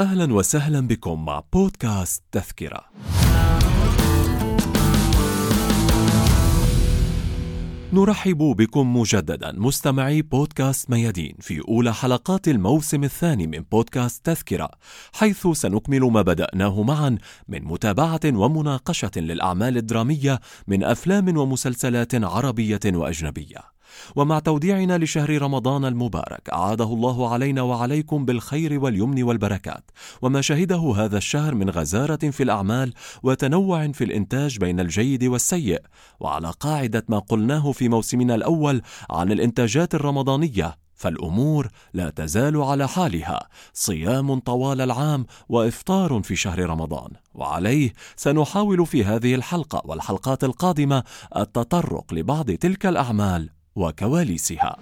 أهلا وسهلا بكم مع بودكاست تذكرة. نرحب بكم مجددا مستمعي بودكاست ميادين في أولى حلقات الموسم الثاني من بودكاست تذكرة حيث سنكمل ما بدأناه معا من متابعة ومناقشة للأعمال الدرامية من أفلام ومسلسلات عربية وأجنبية. ومع توديعنا لشهر رمضان المبارك أعاده الله علينا وعليكم بالخير واليمن والبركات. وما شهده هذا الشهر من غزارة في الأعمال وتنوع في الإنتاج بين الجيد والسيء. وعلى قاعدة ما قلناه في موسمنا الأول عن الإنتاجات الرمضانية فالأمور لا تزال على حالها. صيام طوال العام وإفطار في شهر رمضان. وعليه سنحاول في هذه الحلقة والحلقات القادمة التطرق لبعض تلك الأعمال وكواليسها.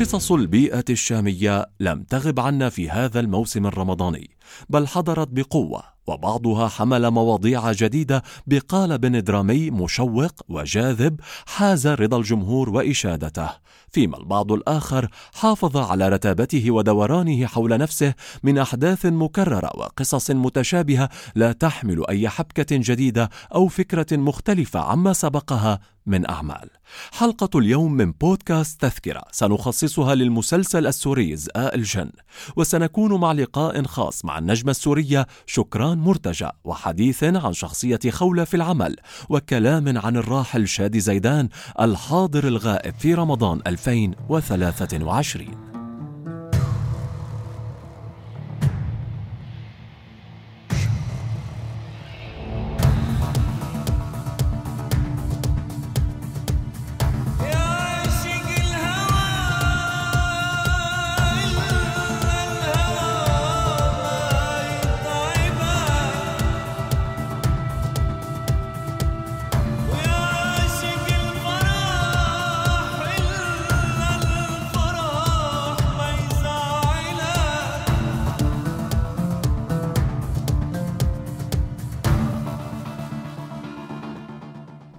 قصص البيئة الشامية لم تغب عنا في هذا الموسم الرمضاني، بل حضرت بقوة، وبعضها حمل مواضيع جديدة بقالب درامي مشوق وجاذب حاز رضا الجمهور وإشادته، فيما البعض الآخر حافظ على رتابته ودورانه حول نفسه من أحداث مكررة وقصص متشابهة لا تحمل أي حبكة جديدة أو فكرة مختلفة عما سبقها من أعمال. حلقة اليوم من بودكاست تذكرة سنخصصها للمسلسل السوري زآء الجن، وسنكون مع لقاء خاص مع النجمة السورية شكران مرتجى وحديث عن شخصية خولة في العمل، وكلام عن الراحل شادي زيدان الحاضر الغائب في رمضان 2023.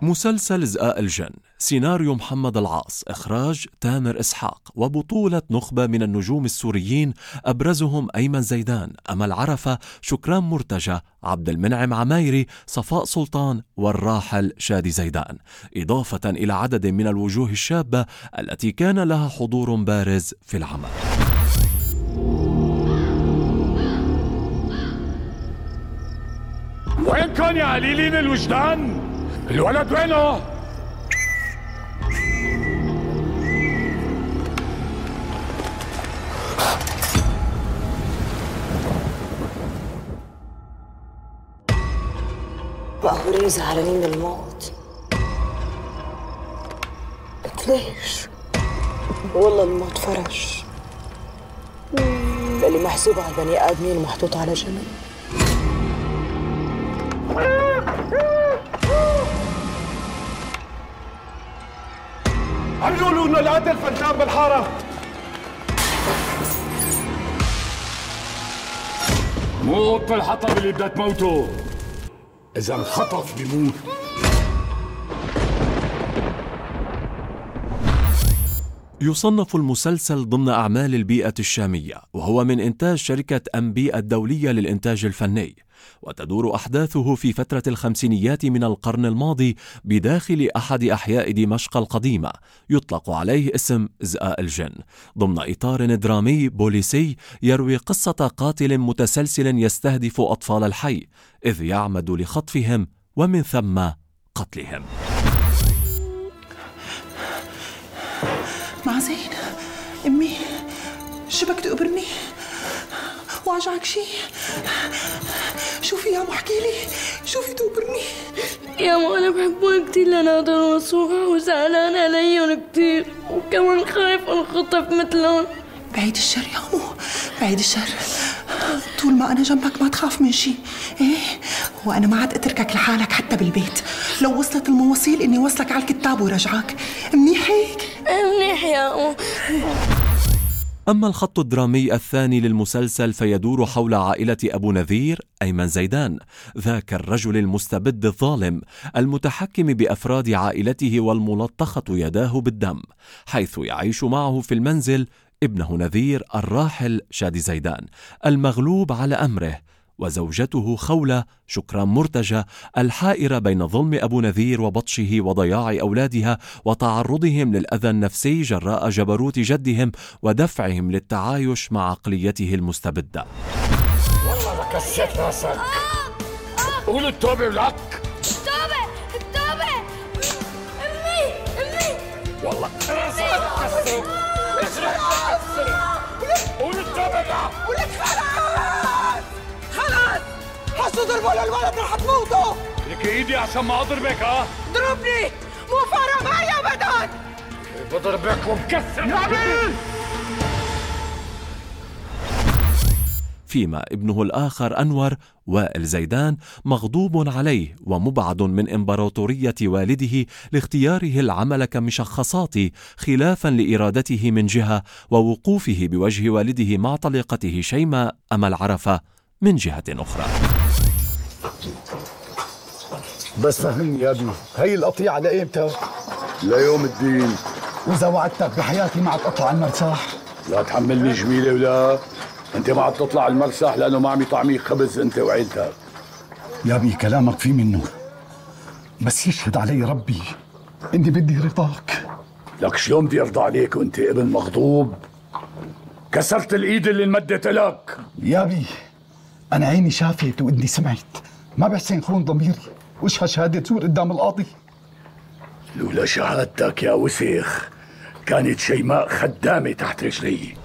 مسلسل زقاق الجن سيناريو محمد العاص إخراج تامر إسحاق وبطولة نخبة من النجوم السوريين أبرزهم أيمن زيدان أمل عرفة شكران مرتجى عبد المنعم عمايري صفاء سلطان والراحل شادي زيدان إضافة إلى عدد من الوجوه الشابة التي كان لها حضور بارز في العمل وين كان يا قليلين الوجدان؟ الولد وينه؟ مقهورين زعلانين من الموت ليش؟ والله الموت فرش اللي محسوب على البني آدمين ومحطوط على جنب قالوا إنه القاتل فنان بالحارة. مو قط الحطب اللي بدها تموته. إذا انخطف بيموت يصنف المسلسل ضمن أعمال البيئة الشامية وهو من إنتاج شركة أنبي الدولية للإنتاج الفني وتدور أحداثه في فترة الخمسينيات من القرن الماضي بداخل أحد أحياء دمشق القديمة يطلق عليه اسم زآء الجن ضمن إطار درامي بوليسي يروي قصة قاتل متسلسل يستهدف أطفال الحي إذ يعمد لخطفهم ومن ثم قتلهم. شبك تقبرني؟ واجعك شي شوفي يا محكي لي. شوفي تقبرني. يا ماما أنا بحبهم كثير لنادر وصوحة وزعلان عليهم كثير وكمان خايف انخطف مثلهم. بعيد الشر يا مو بعيد الشر. طول ما أنا جنبك ما تخاف من شيء. إيه؟ وأنا ما عاد أتركك لحالك حتى بالبيت. لو وصلت المواصيل إني وصلك على الكتاب ورجعك. منيح هيك؟ منيح يا أمو أما الخط الدرامي الثاني للمسلسل فيدور حول عائلة أبو نذير أيمن زيدان ذاك الرجل المستبد الظالم المتحكم بأفراد عائلته والملطخة يداه بالدم حيث يعيش معه في المنزل ابنه نذير الراحل شادي زيدان المغلوب على أمره وزوجته خولة شكرا مرتجى الحائرة بين ظلم أبو نذير وبطشه وضياع أولادها وتعرضهم للأذى النفسي جراء جبروت جدهم ودفعهم للتعايش مع عقليته المستبدة. والله كسيت راسك قول التوبة لك التوبة التوبة. أمي أمي. والله. راسك قول التوبة لك حسوا ضربوا للولد رح تموتوا لك إيدي عشان ما أضربك ها؟ ضربني مو فارق معي ابدا! بضربك وبكسر نعمل فيما ابنه الآخر أنور وائل زيدان مغضوب عليه ومبعد من إمبراطورية والده لاختياره العمل كمشخصات خلافا لإرادته من جهة ووقوفه بوجه والده مع طليقته شيماء أمل عرفة. من جهة أخرى. بس فهمني يا ابني هي القطيعة لإمتى؟ ليوم الدين. وإذا وعدتك بحياتي معك أطلع على المرساح. لا تحملني جميلة ولا. أنت ما عاد تطلع المرسح لأنه ما عم يطعميك خبز أنت وعيلتك. يا ابني كلامك في منه. بس يشهد علي ربي إني بدي رضاك. لك شلون بدي أرضى عليك وأنت ابن مغضوب؟ كسرت الإيد اللي انمدت لك. يا ابني أنا عيني شافت وإني سمعت. ما بحسن خون ضميري. وش شهادة زور قدام القاضي؟ لولا شهادتك يا وسخ كانت شيماء خدامة تحت رجلي.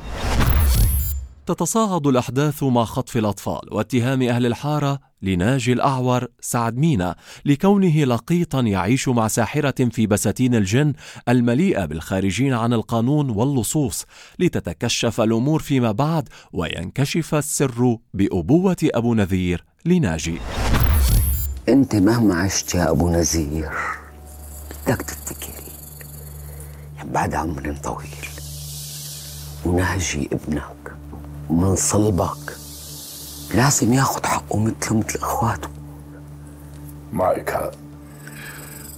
تتصاعد الأحداث مع خطف الأطفال واتهام أهل الحارة لناجي الأعور سعد مينا لكونه لقيطا يعيش مع ساحرة في بساتين الجن المليئة بالخارجين عن القانون واللصوص لتتكشف الأمور فيما بعد وينكشف السر بأبوة أبو نذير لناجي. أنت مهما عشت يا أبو نزير بدك تفتكر بعد عمر طويل ونهجي ابنك ومن صلبك. لازم ياخد حقه مثله مثل اخواته. معك. حق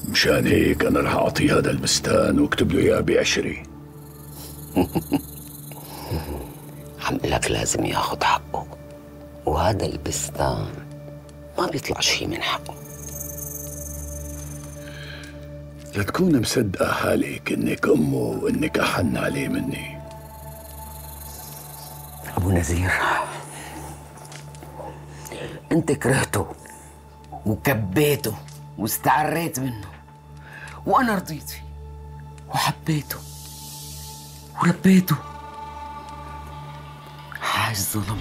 مشان هيك أنا رح اعطيه هذا البستان واكتب له إياه بعشري عم لك لازم ياخد حقه. وهذا البستان ما بيطلع شيء من حقه. لتكون مصدقة حالك إنك أمه وإنك أحن عليه مني. أبو نزير انت كرهته وكبيته واستعريت منه وأنا رضيت فيه وحبيته وربيته. حاج ظلم.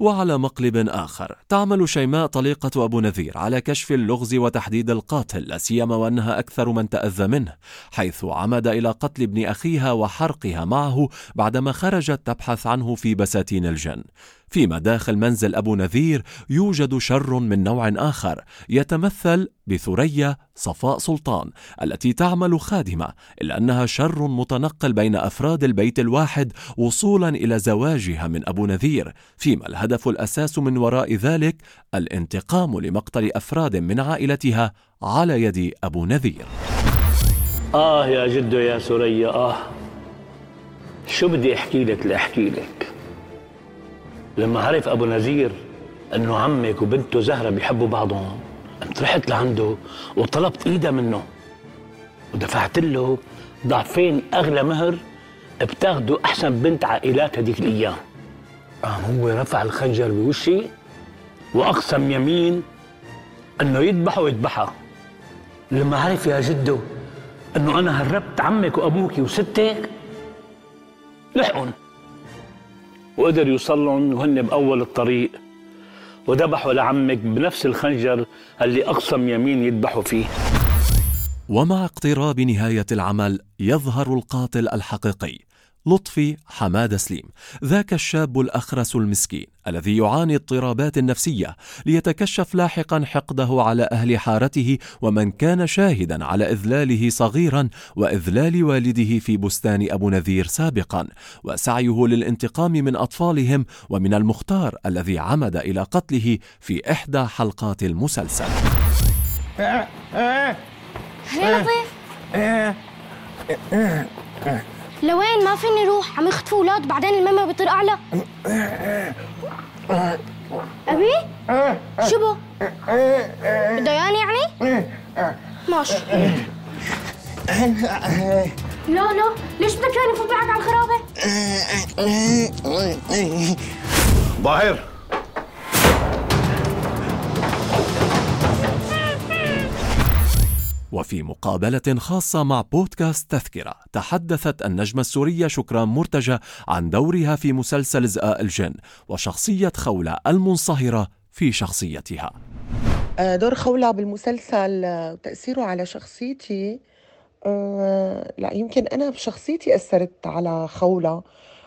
وعلى مقلب آخر تعمل شيماء طليقة أبو نذير على كشف اللغز وتحديد القاتل لا سيما وأنها أكثر من تأذى منه حيث عمد إلى قتل ابن أخيها وحرقها معه بعدما خرجت تبحث عنه في بساتين الجن. فيما داخل منزل أبو نذير يوجد شر من نوع آخر يتمثل بثريا صفاء سلطان التي تعمل خادمة إلا أنها شر متنقل بين أفراد البيت الواحد وصولا إلى زواجها من أبو نذير فيما الهدف الأساس من وراء ذلك الانتقام لمقتل أفراد من عائلتها على يد أبو نذير. آه يا جدو يا سوريا آه. شو بدي أحكي لك لأحكي لك؟ لما عرف أبو نذير أنه عمك وبنته زهرة بيحبوا بعضهم قمت رحت لعنده وطلبت إيدها منه. ودفعت له ضعفين أغلى مهر بتاخده أحسن بنت عائلات هديك الأيام. قام هو رفع الخنجر بوشي وأقسم يمين أنه يذبحه ويذبحها. لما عرف يا جدو أنه أنا هربت عمك وأبوك وستك لحقن. وقدر يوصلهم وهن بأول الطريق. وذبحوا لعمك بنفس الخنجر اللي اقسم يمين يذبحوا فيه. ومع اقتراب نهاية العمل يظهر القاتل الحقيقي. لطفي حماد سليم ذاك الشاب الأخرس المسكين الذي يعاني اضطرابات نفسية ليتكشف لاحقا حقده على أهل حارته ومن كان شاهدا على إذلاله صغيرا وإذلال والده في بستان أبو نذير سابقا وسعيه للانتقام من أطفالهم ومن المختار الذي عمد إلى قتله في إحدى حلقات المسلسل. هلا لطيف. لوين؟ ما فيني روح. عم يخطفوا أولاد بعدين الماما بيطير أعلى. أبي؟ شو بو؟ بده ياني يعني؟ ماشي. لا لا. ليش بدك ياني فوت معك على الخرابة؟ ظاهر. وفي مقابلة خاصة مع بودكاست تذكرة تحدثت النجمة السورية شكران مرتجى عن دورها في مسلسل زقاق الجن وشخصية خولة المنصهرة في شخصيتها. آه، دور خولة بالمسلسل آه، وتأثيره على شخصيتي آه، لا يمكن أنا بشخصيتي أثرت على خولة.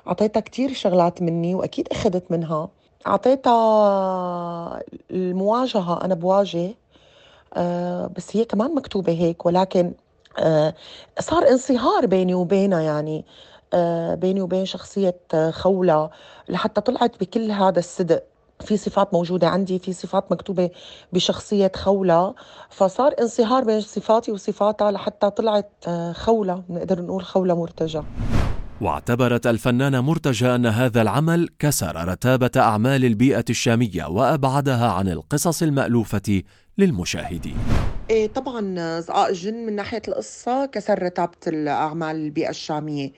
أعطيتها كتير شغلات مني وأكيد أخذت منها. أعطيتها المواجهة أنا بواجه. آه، بس هي كمان مكتوبة هيك ولكن آه، صار انصهار بيني وبينها يعني آه، بيني وبين شخصية خولة لحتى طلعت بكل هذا الصدق. في صفات موجودة عندي في صفات مكتوبة بشخصية خولة فصار انصهار بين صفاتي وصفاتها لحتى طلعت خولة نقدر نقول خولة مرتجى واعتبرت الفنانة مرتجى أن هذا العمل كسر رتابة أعمال البيئة الشامية وأبعدها عن القصص المألوفة للمشاهدين. إيه طبعا زقاق الجن من ناحية القصة كسر رتابة الأعمال البيئة الشامية.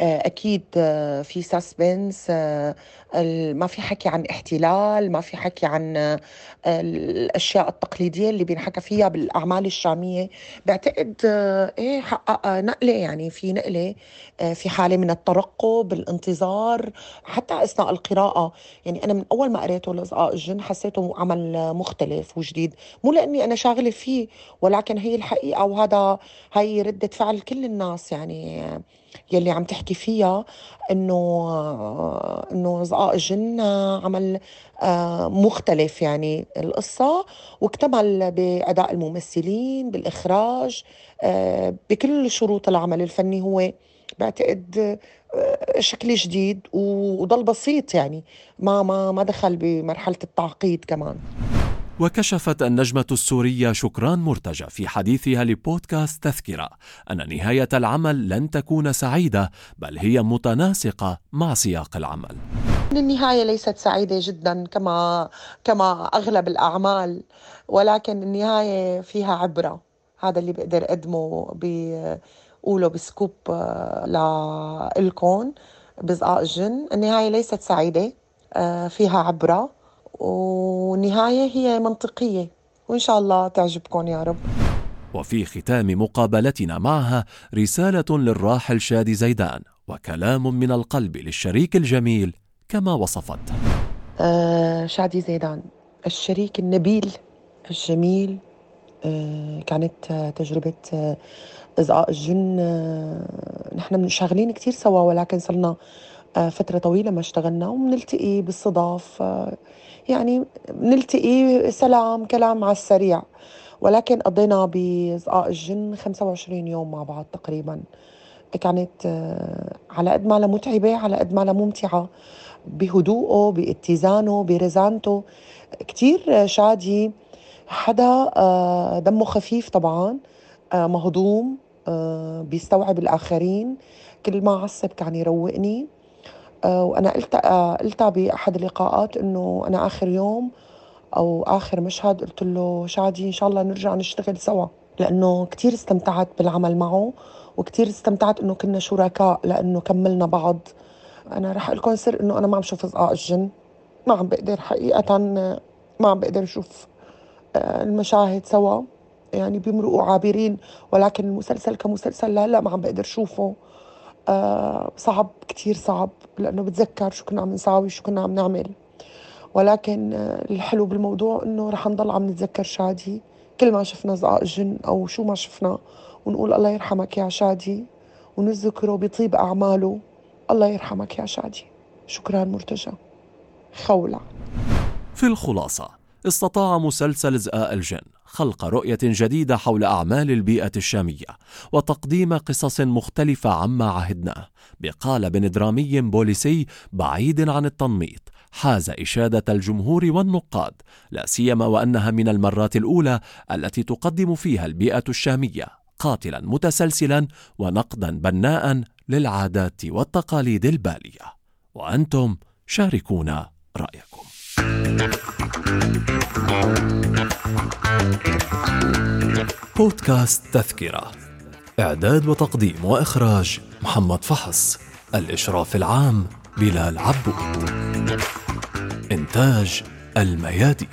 آه، أكيد آه، في سسبنس آه، ما في حكي عن احتلال ما في حكي عن الأشياء التقليدية اللي بينحكى فيها بالأعمال الشامية. بعتقد إيه حقق نقلة يعني في نقلة في حالة من الترقب الانتظار حتى أثناء القراءة. يعني أنا من أول ما قريته لزقاق الجن حسيته عمل مختلف وجديد. مو لأني أنا شاغلة فيه ولكن هي الحقيقة وهذا هي ردة فعل كل الناس يعني يلي عم تحكي فيها إنه إنه زقاق الجن عمل آه، مختلف يعني القصة واكتمل بأداء الممثلين بالإخراج آه، بكل شروط العمل الفني هو بعتقد آه، شكل جديد وضل بسيط يعني ما ما ما دخل بمرحلة التعقيد كمان. وكشفت النجمة السورية شكران مرتجى في حديثها لبودكاست تذكرة أن نهاية العمل لن تكون سعيدة بل هي متناسقة مع سياق العمل. النهاية ليست سعيدة جدا كما كما أغلب الأعمال ولكن النهاية فيها عبرة. هذا اللي بقدر أقدمه بقوله بسكوب آه، لإلكم بزقاق الجن النهاية ليست سعيدة آه، فيها عبرة. والنهاية هي منطقية. وإن شاء الله تعجبكم يا رب. وفي ختام مقابلتنا معها رسالة للراحل شادي زيدان وكلام من القلب للشريك الجميل كما وصفته آه شادي زيدان الشريك النبيل الجميل آه كانت آه تجربة آه إزقاء الجن آه نحن شغالين كتير سوا ولكن صرنا آه فترة طويلة ما اشتغلنا وبنلتقي بالصدف يعني نلتقي سلام كلام على السريع. ولكن قضينا بزقاق الجن 25 يوم مع بعض تقريبا. كانت آه، على قد ما متعبة على قد ما ممتعة. بهدوءه باتزانه برزانته. كتير شادي. حدا آه، دمه خفيف طبعا. آه، مهضوم. بيستوعب الآخرين. كل ما عصب كان يروقني. وأنا قلت آه، قلتها باحد اللقاءات إنه أنا آخر يوم أو آخر مشهد قلت له شادي إن شاء الله نرجع نشتغل سوا لأنه كثير استمتعت بالعمل معه وكثير استمتعت إنه كنا شركاء لأنه كملنا بعض. أنا رح لكم سر إنه أنا ما عم شوف أصدقاء الجن ما عم بقدر حقيقه ما عم بقدر أشوف آه، المشاهد سوا. يعني بيمرقوا عابرين ولكن المسلسل كمسلسل لهلا ما عم بقدر اشوفه آه، صعب كتير صعب لأنه بتذكر شو كنا عم نساوي شو كنا عم نعمل. ولكن آه، الحلو بالموضوع إنه رح نضل عم نتذكر شادي. كل ما شفنا زقاق جن أو شو ما شفنا ونقول الله يرحمك يا شادي ونذكره بطيب أعماله الله يرحمك يا شادي. شكرا مرتجى. خولع في الخلاصة استطاع مسلسل زقاق الجن. خلق رؤية جديدة حول أعمال البيئة الشامية وتقديم قصص مختلفة عما عهدناه بقالب درامي بوليسي بعيد عن التنميط حاز إشادة الجمهور والنقاد لا سيما وأنها من المرات الأولى التي تقدم فيها البيئة الشامية قاتلا متسلسلا ونقدا بناء للعادات والتقاليد البالية. وأنتم شاركونا رأيكم. بودكاست تذكرة. إعداد وتقديم وإخراج محمد فحص. الإشراف العام بلال عبود إنتاج الميادين.